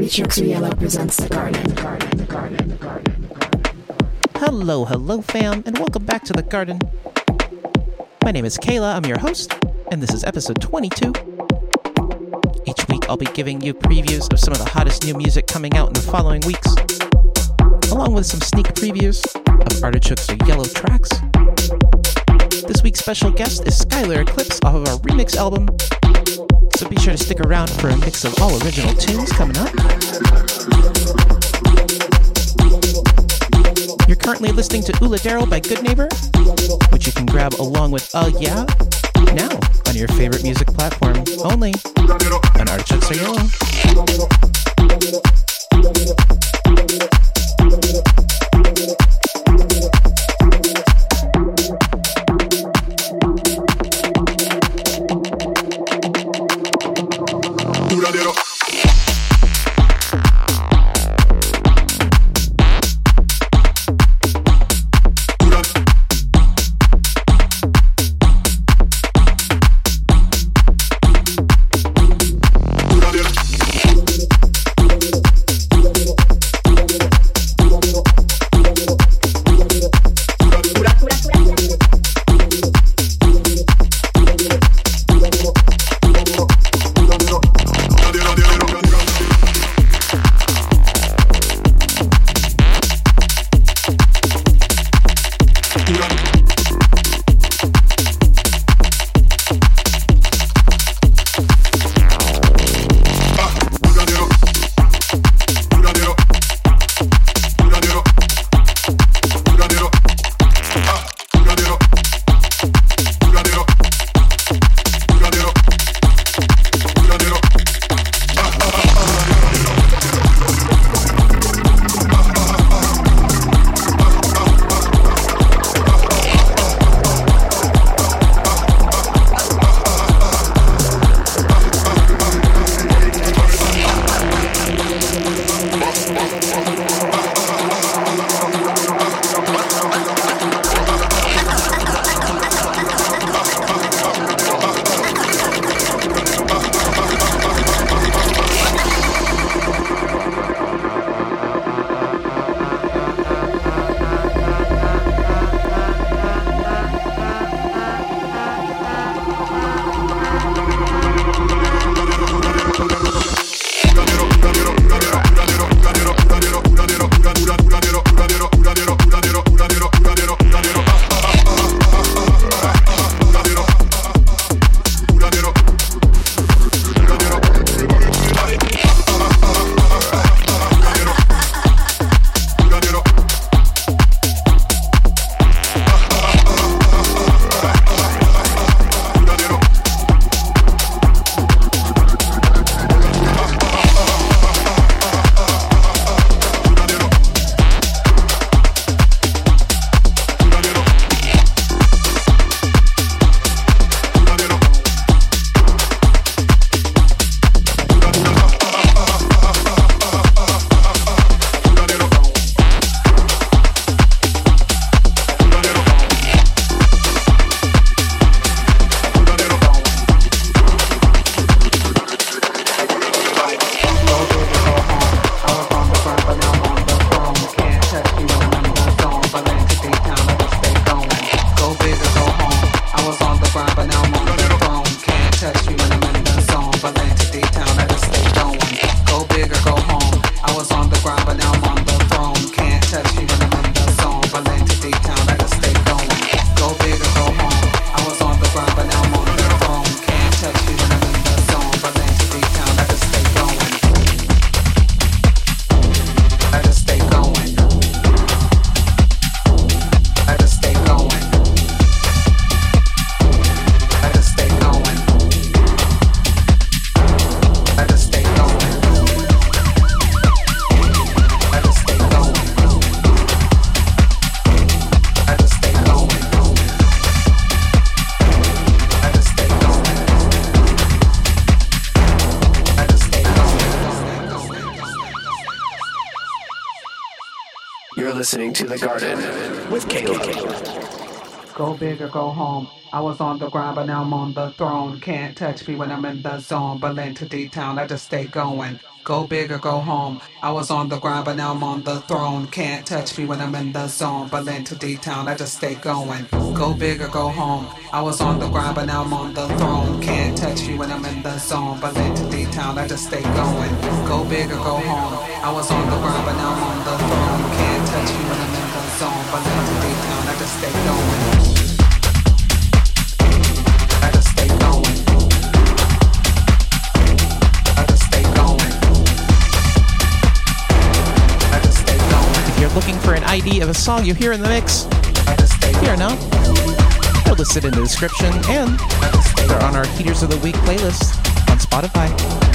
Artichokes Yellow presents The Garden. Hello, hello, fam, and welcome back to the garden. My name is Kayla, I'm your host, and this is episode 22. Each week, I'll be giving you previews of some of the hottest new music coming out in the following weeks, along with some sneak previews of Artichokes Yellow tracks. This week's special guest is Skylar Eclipse off of our remix album, so be sure to stick around for a mix of all original tunes coming up. You're currently listening to Uladero by Good Neighbor, which you can grab along with Uh Yeah now on your favorite music platform only on Artichokes Are Yellow. Listening to The Garden with Kayla. Go big or go home. I was on the grind, but now I'm on the throne. Can't touch me when I'm in the zone. Berlin to D-Town, I just stay going. Go big or go home. I was on the grind, but now I'm on the throne. Can't touch me when I'm in the zone. Berlin to D-Town, I just stay going. Go big or go home. I was on the grind, but now I'm on the throne. Can't touch me when I'm in the zone. Berlin to D-Town, I just stay going. Go big or go home. I was on the grind, but now I'm on the throne. Can't touch me when I'm in the zone. Berlin to D-Town, I just stay going. ID of a song you hear in the mix, here now. They're listed in the description and they're on our Heaters of the Week playlist on Spotify.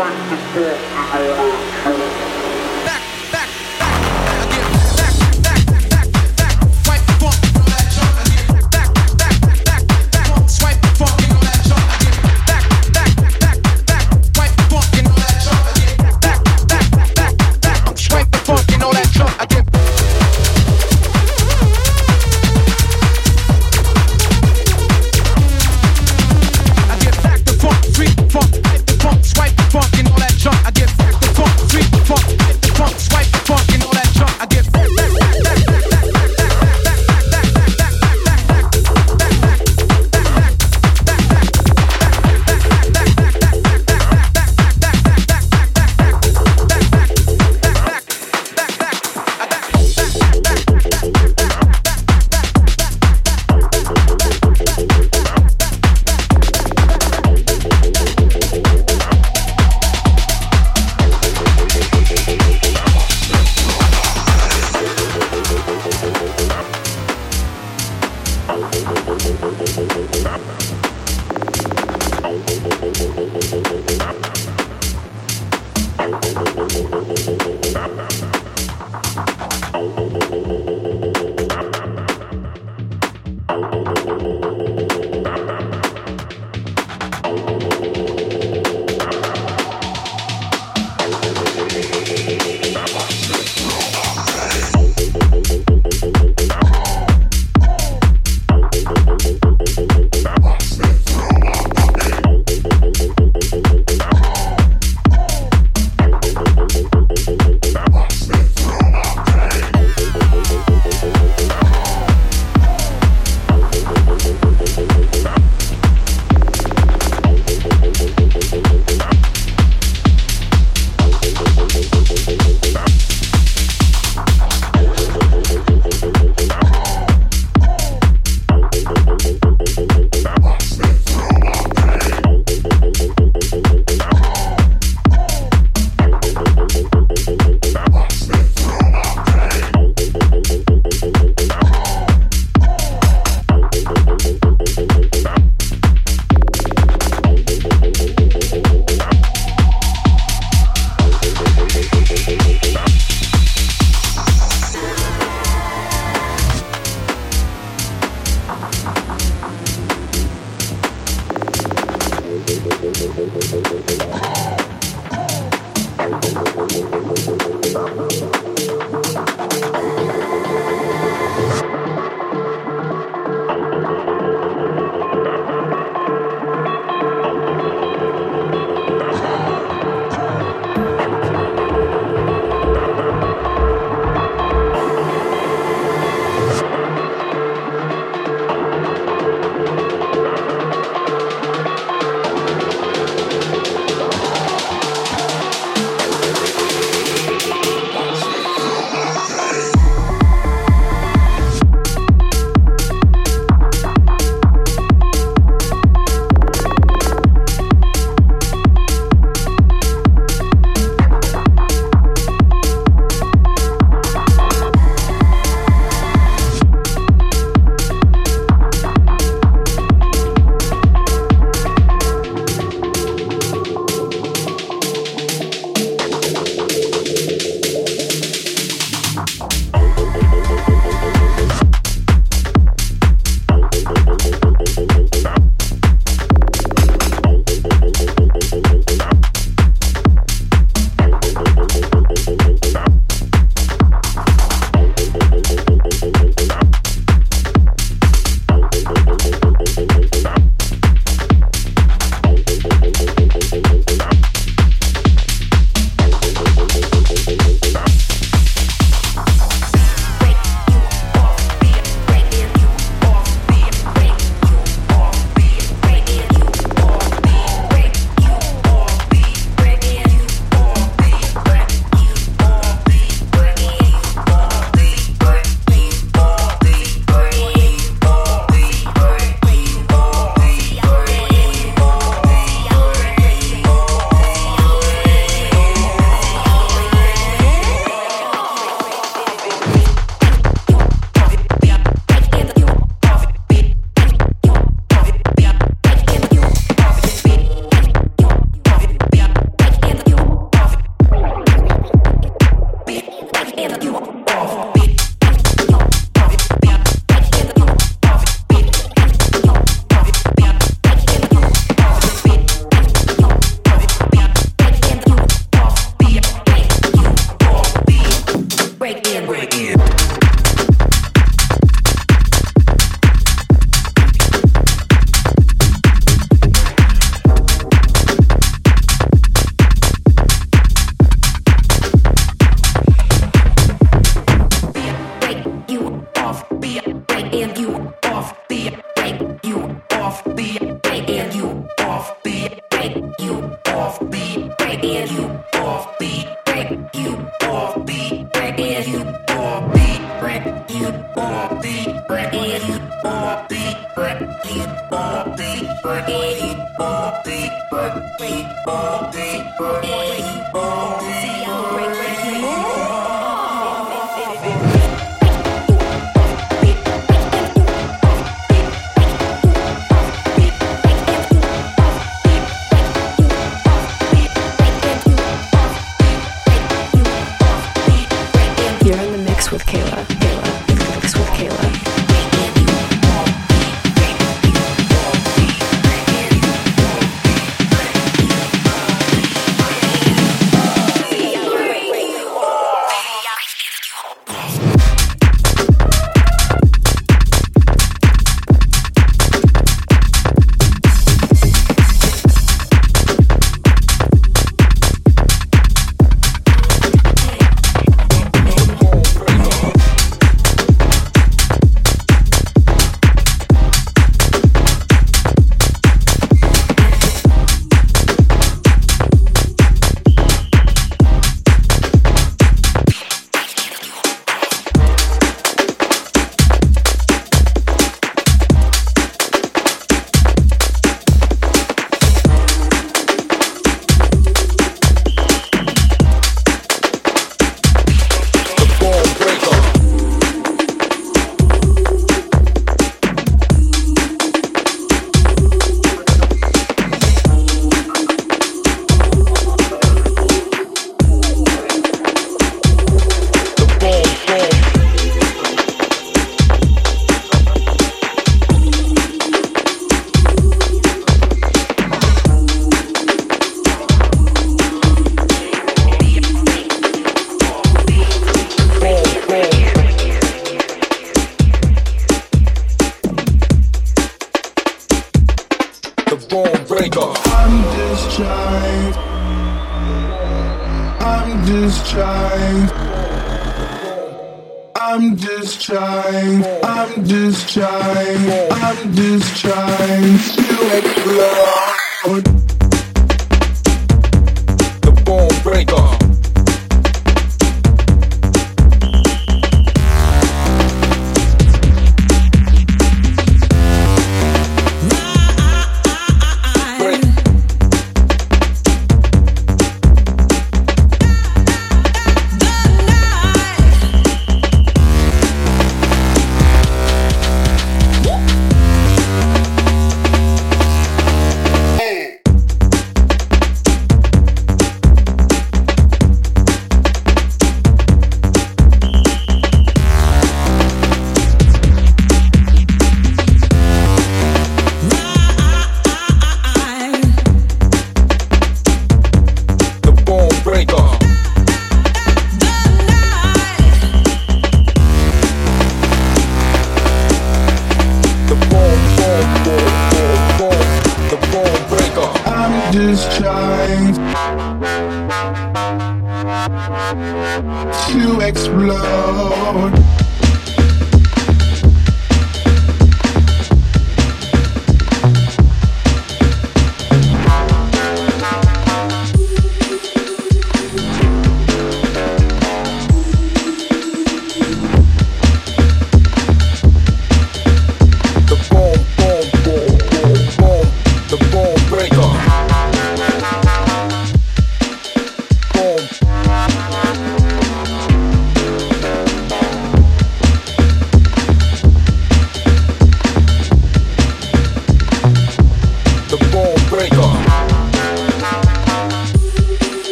one to four hour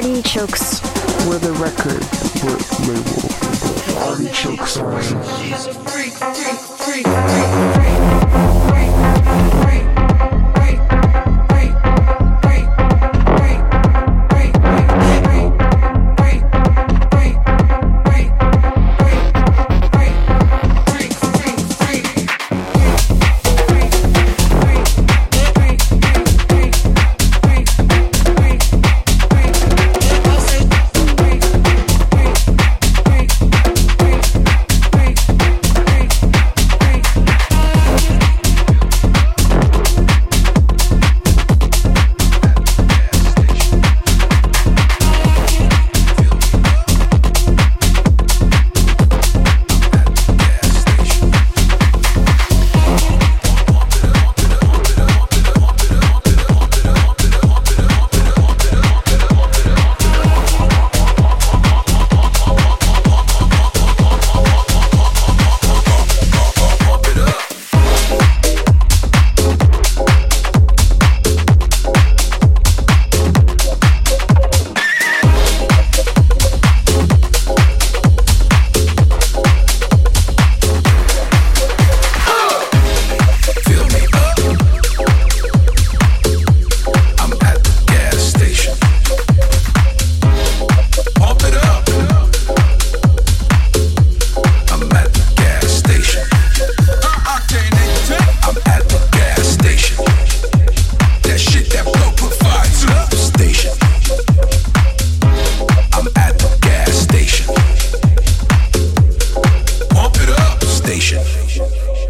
Artichokes. were the record label. Artichokes. She's a freak, freak, freak. Fusion.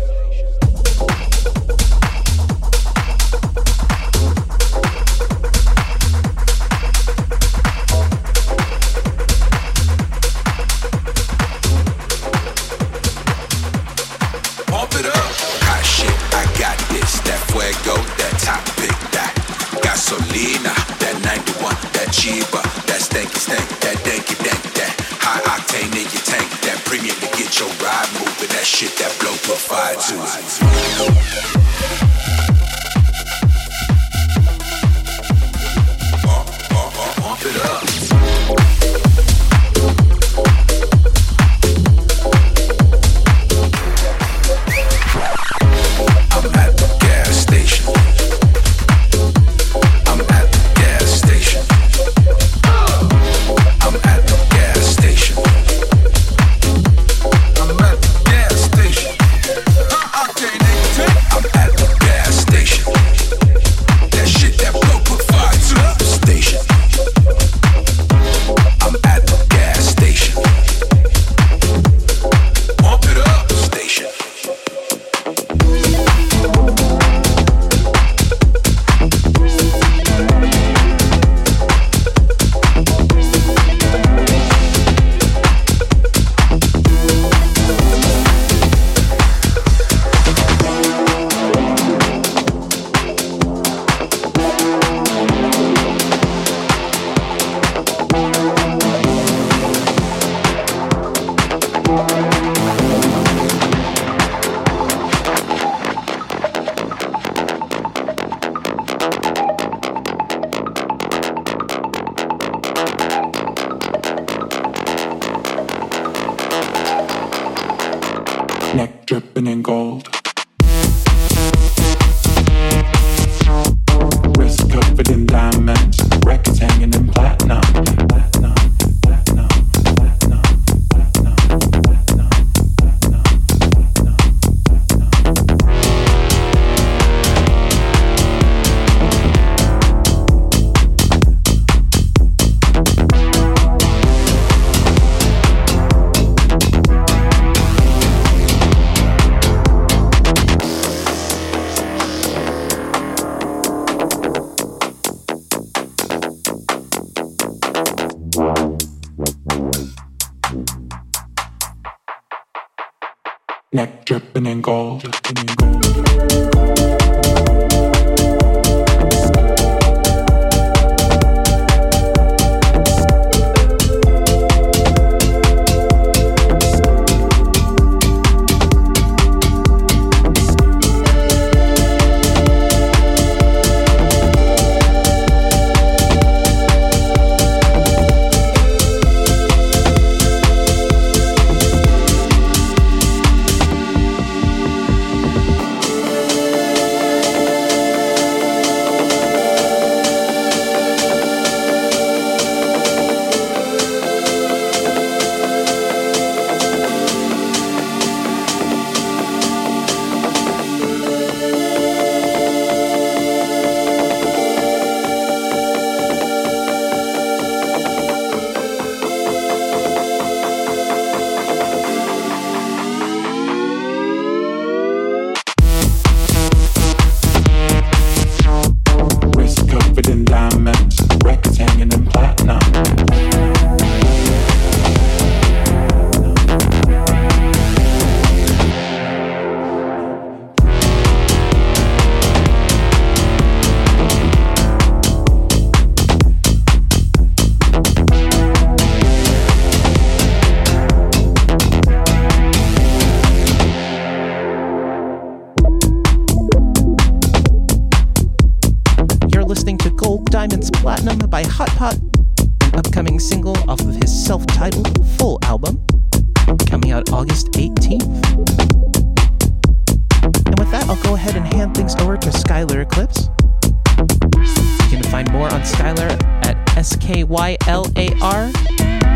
More on Skylar at skylar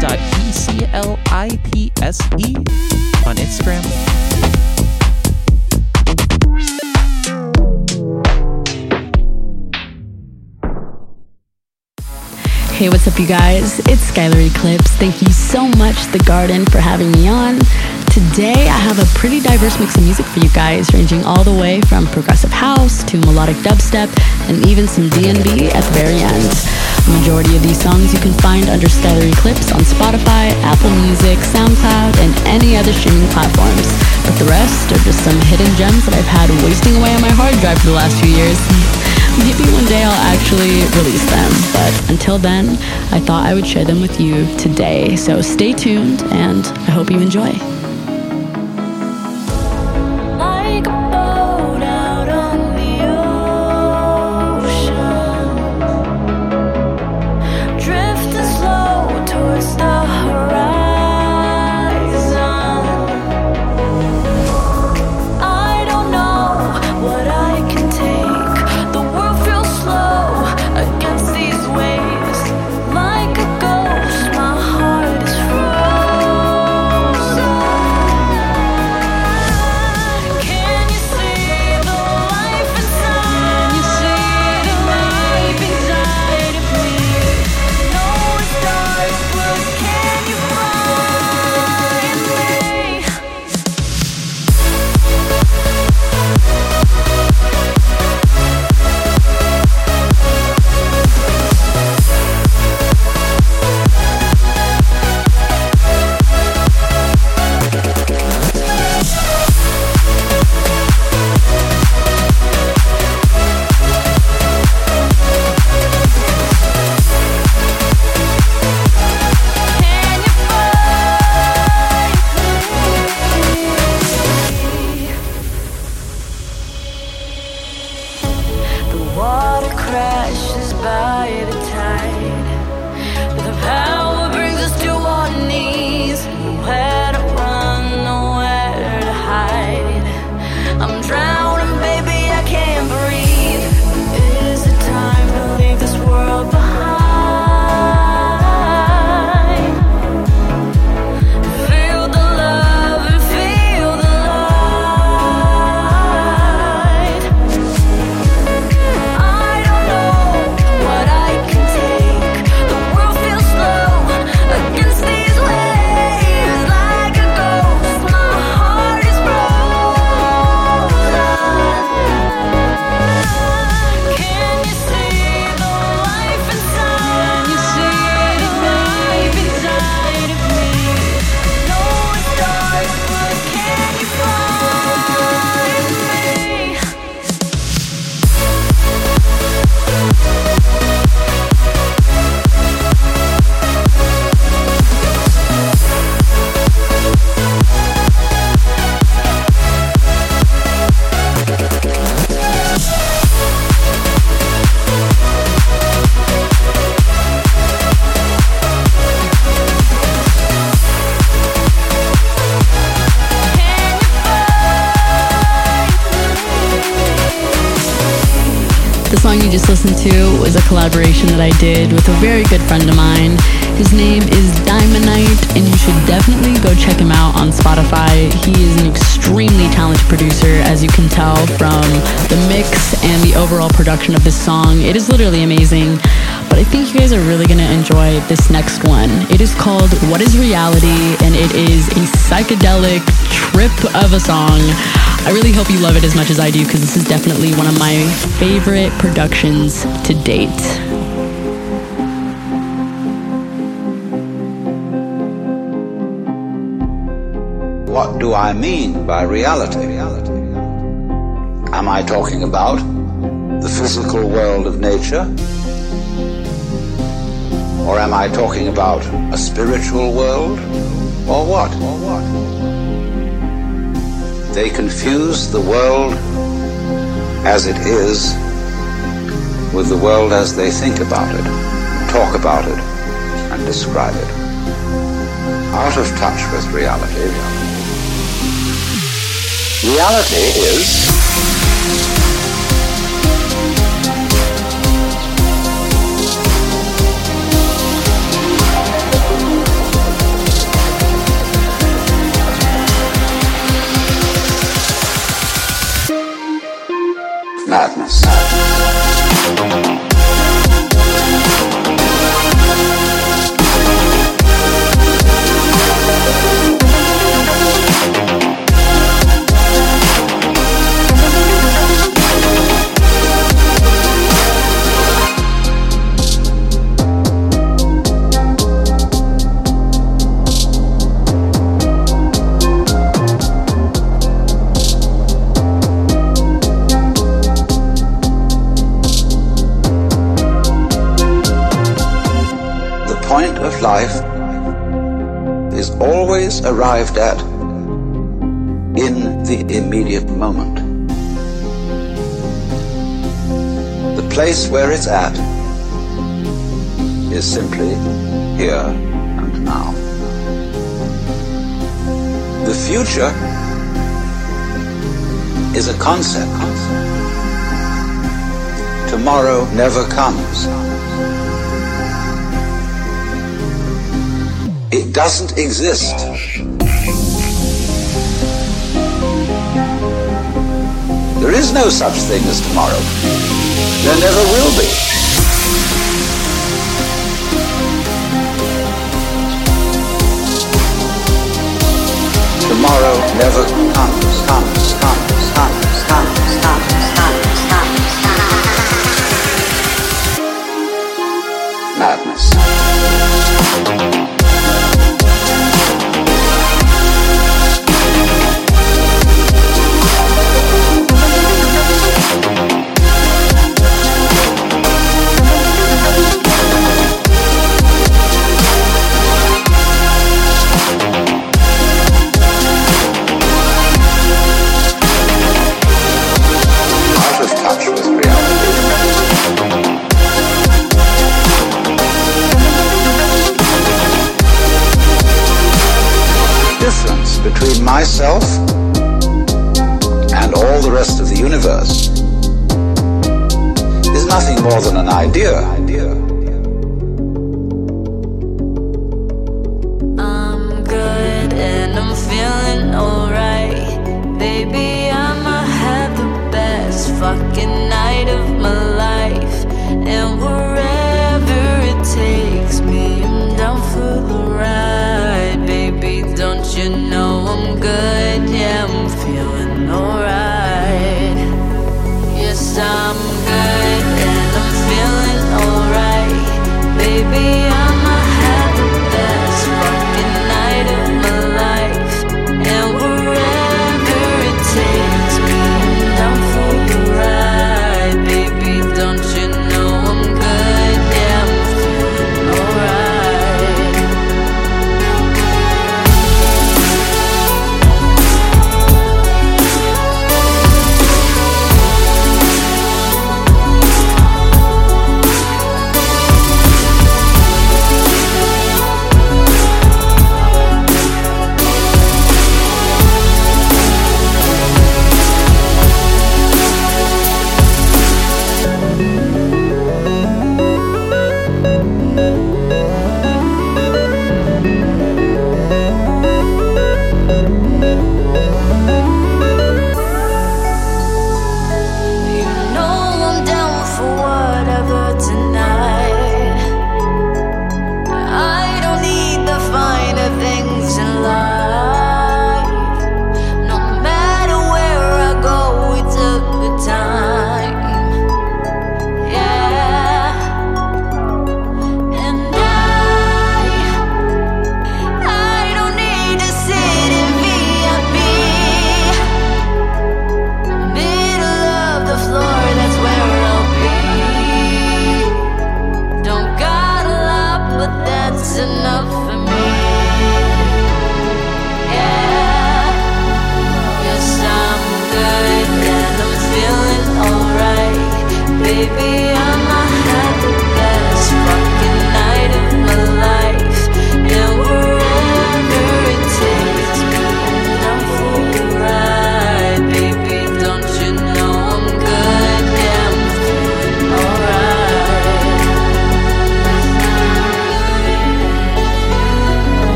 dot E-C-L-I-P-S-E on Instagram. Hey, what's up, you guys? It's Skylar Eclipse. Thank you so much, The Garden, for having me on. Today, I have a pretty diverse mix of music for you guys, ranging all the way from progressive house to melodic dubstep and even some D&B at the very end. The majority of these songs you can find under Skylar Eclipse on Spotify, Apple Music, SoundCloud, and any other streaming platforms. But the rest are just some hidden gems that I've had wasting away on my hard drive for the last few years. Maybe one day I'll actually release them, but until then, I thought I would share them with you today. So stay tuned, and I hope you enjoy. I did with a very good friend of mine. His name is DIEMONITE, and you should definitely go check him out on Spotify. He is an extremely talented producer, as you can tell from the mix and the overall production of this song. It is literally amazing. But I think you guys are really gonna enjoy this next one. It is called What is Reality, and it is a psychedelic trip of a song. I really hope you love it as much as I do because this is definitely one of my favorite productions to date. do I mean by reality? Am I talking about the physical world of nature? Or am I talking about a spiritual world? Or what? Or what? They confuse the world as it is with the world as they think about it, talk about it, and describe it. Out of touch with reality. Reality is. Madness. life is always arrived at in the immediate moment. The place where it's at is simply here and now. The future is a concept. Tomorrow never comes. It doesn't exist. There is no such thing as tomorrow. There never will be. Tomorrow never comes, comes, comes, comes, comes.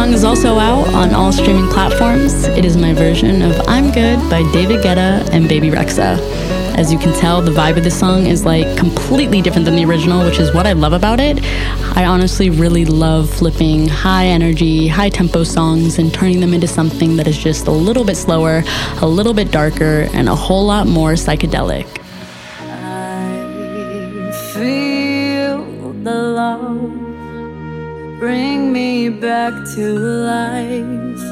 song is also out on all streaming platforms. It is my version of I'm Good by David Guetta and Bebe Rexha. As you can tell, the vibe of this song is like completely different than the original, which is what I love about it. I honestly really love flipping high energy, high tempo songs and turning them into something that is just a little bit slower, a little bit darker, and a whole lot more psychedelic. I feel the love bring me back to life.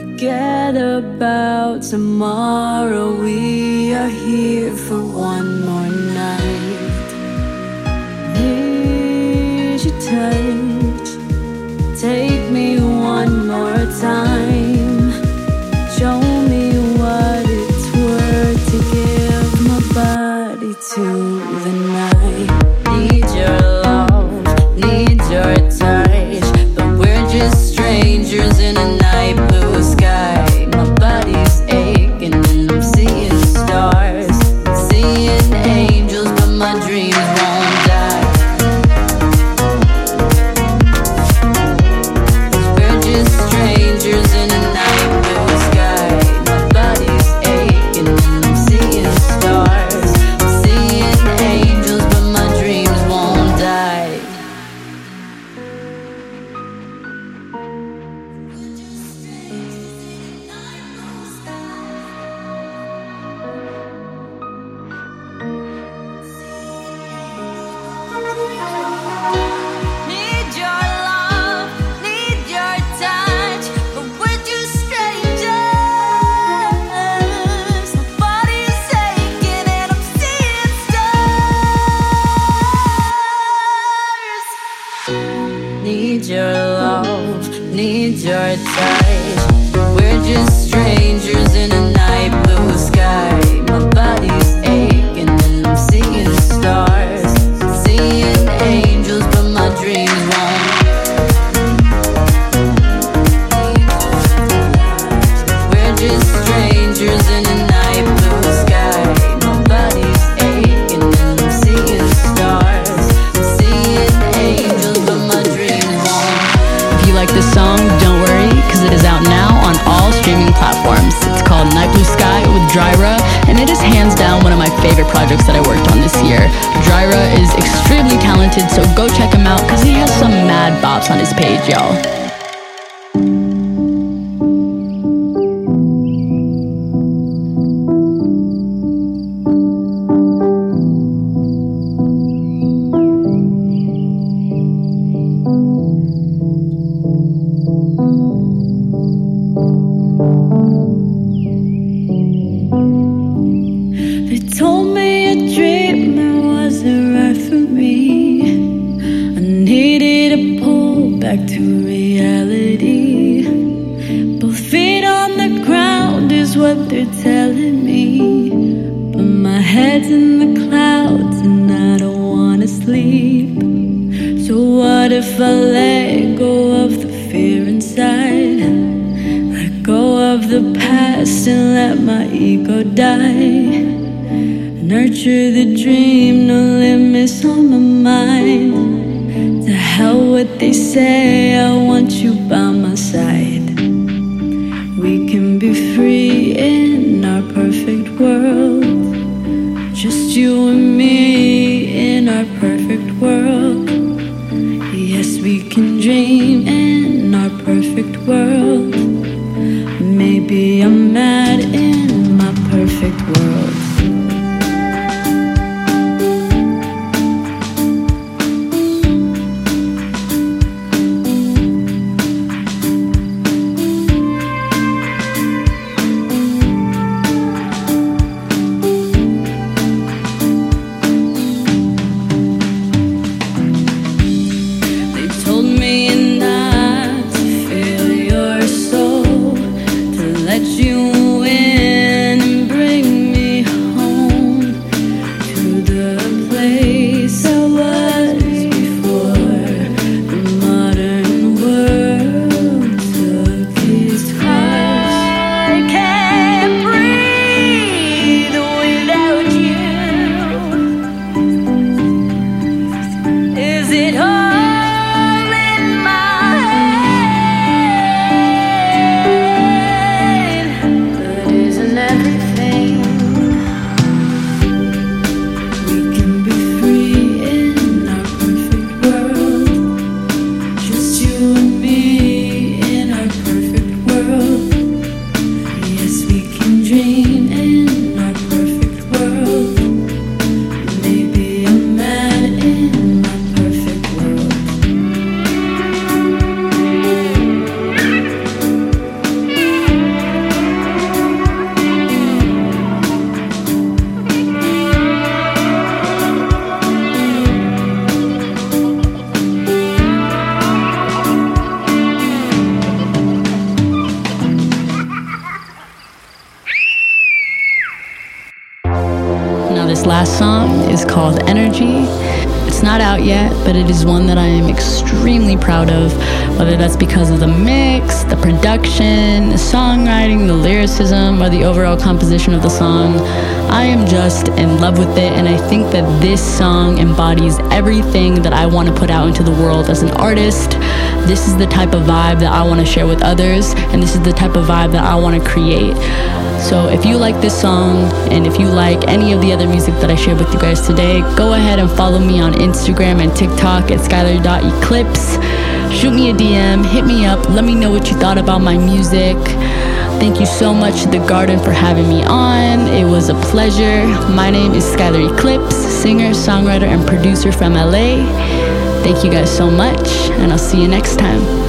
Forget about tomorrow, we are here for one more night. Here's your touch, take me one more time. Show back to reality. Both feet on the ground is what they're telling. Let you composition of the song. I am just in love with it, and I think that this song embodies everything that I want to put out into the world as an artist. This is the type of vibe that I want to share with others, and this is the type of vibe that I want to create. So if you like this song and if you like any of the other music that I shared with you guys today, go ahead and follow me on Instagram and TikTok at skylar.eclipse. Shoot me a DM, hit me up, let me know what you thought about my music. Thank you so much to The Garden for having me on. It was a pleasure. My name is Skylar Eclipse, singer, songwriter, and producer from LA. Thank you guys so much, and I'll see you next time.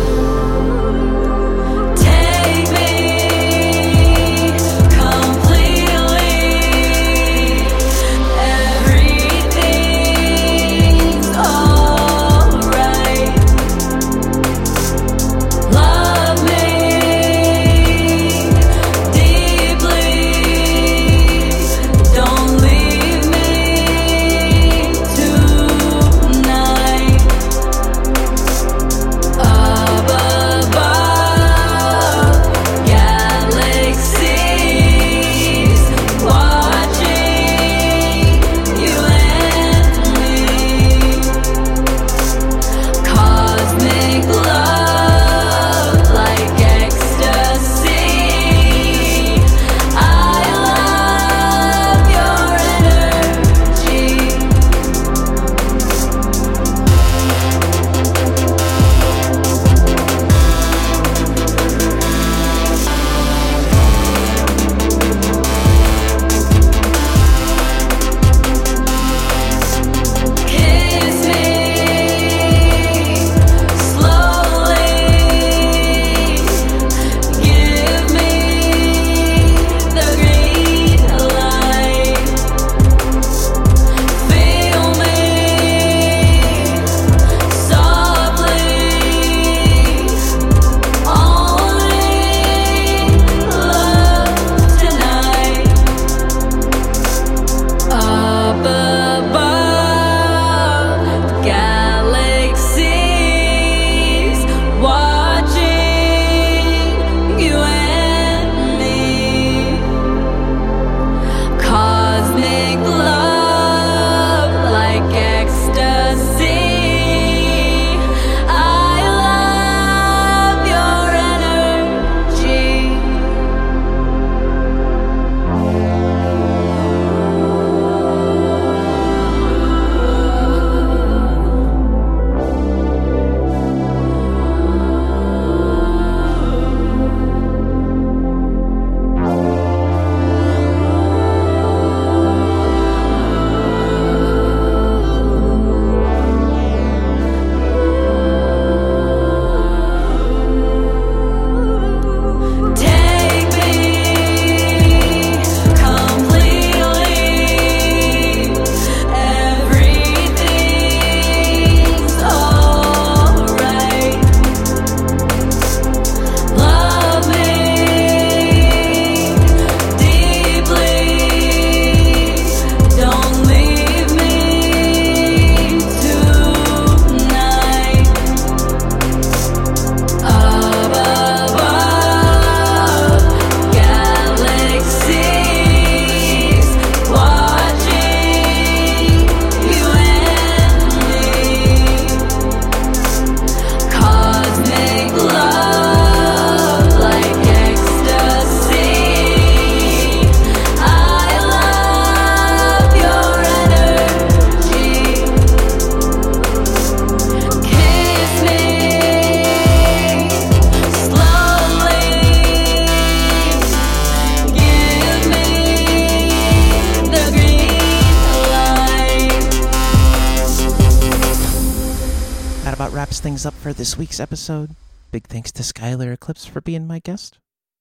This week's episode. Big thanks to Skylar Eclipse for being my guest,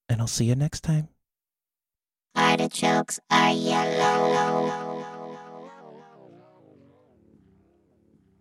and I'll see you next time. Artichokes are yellow.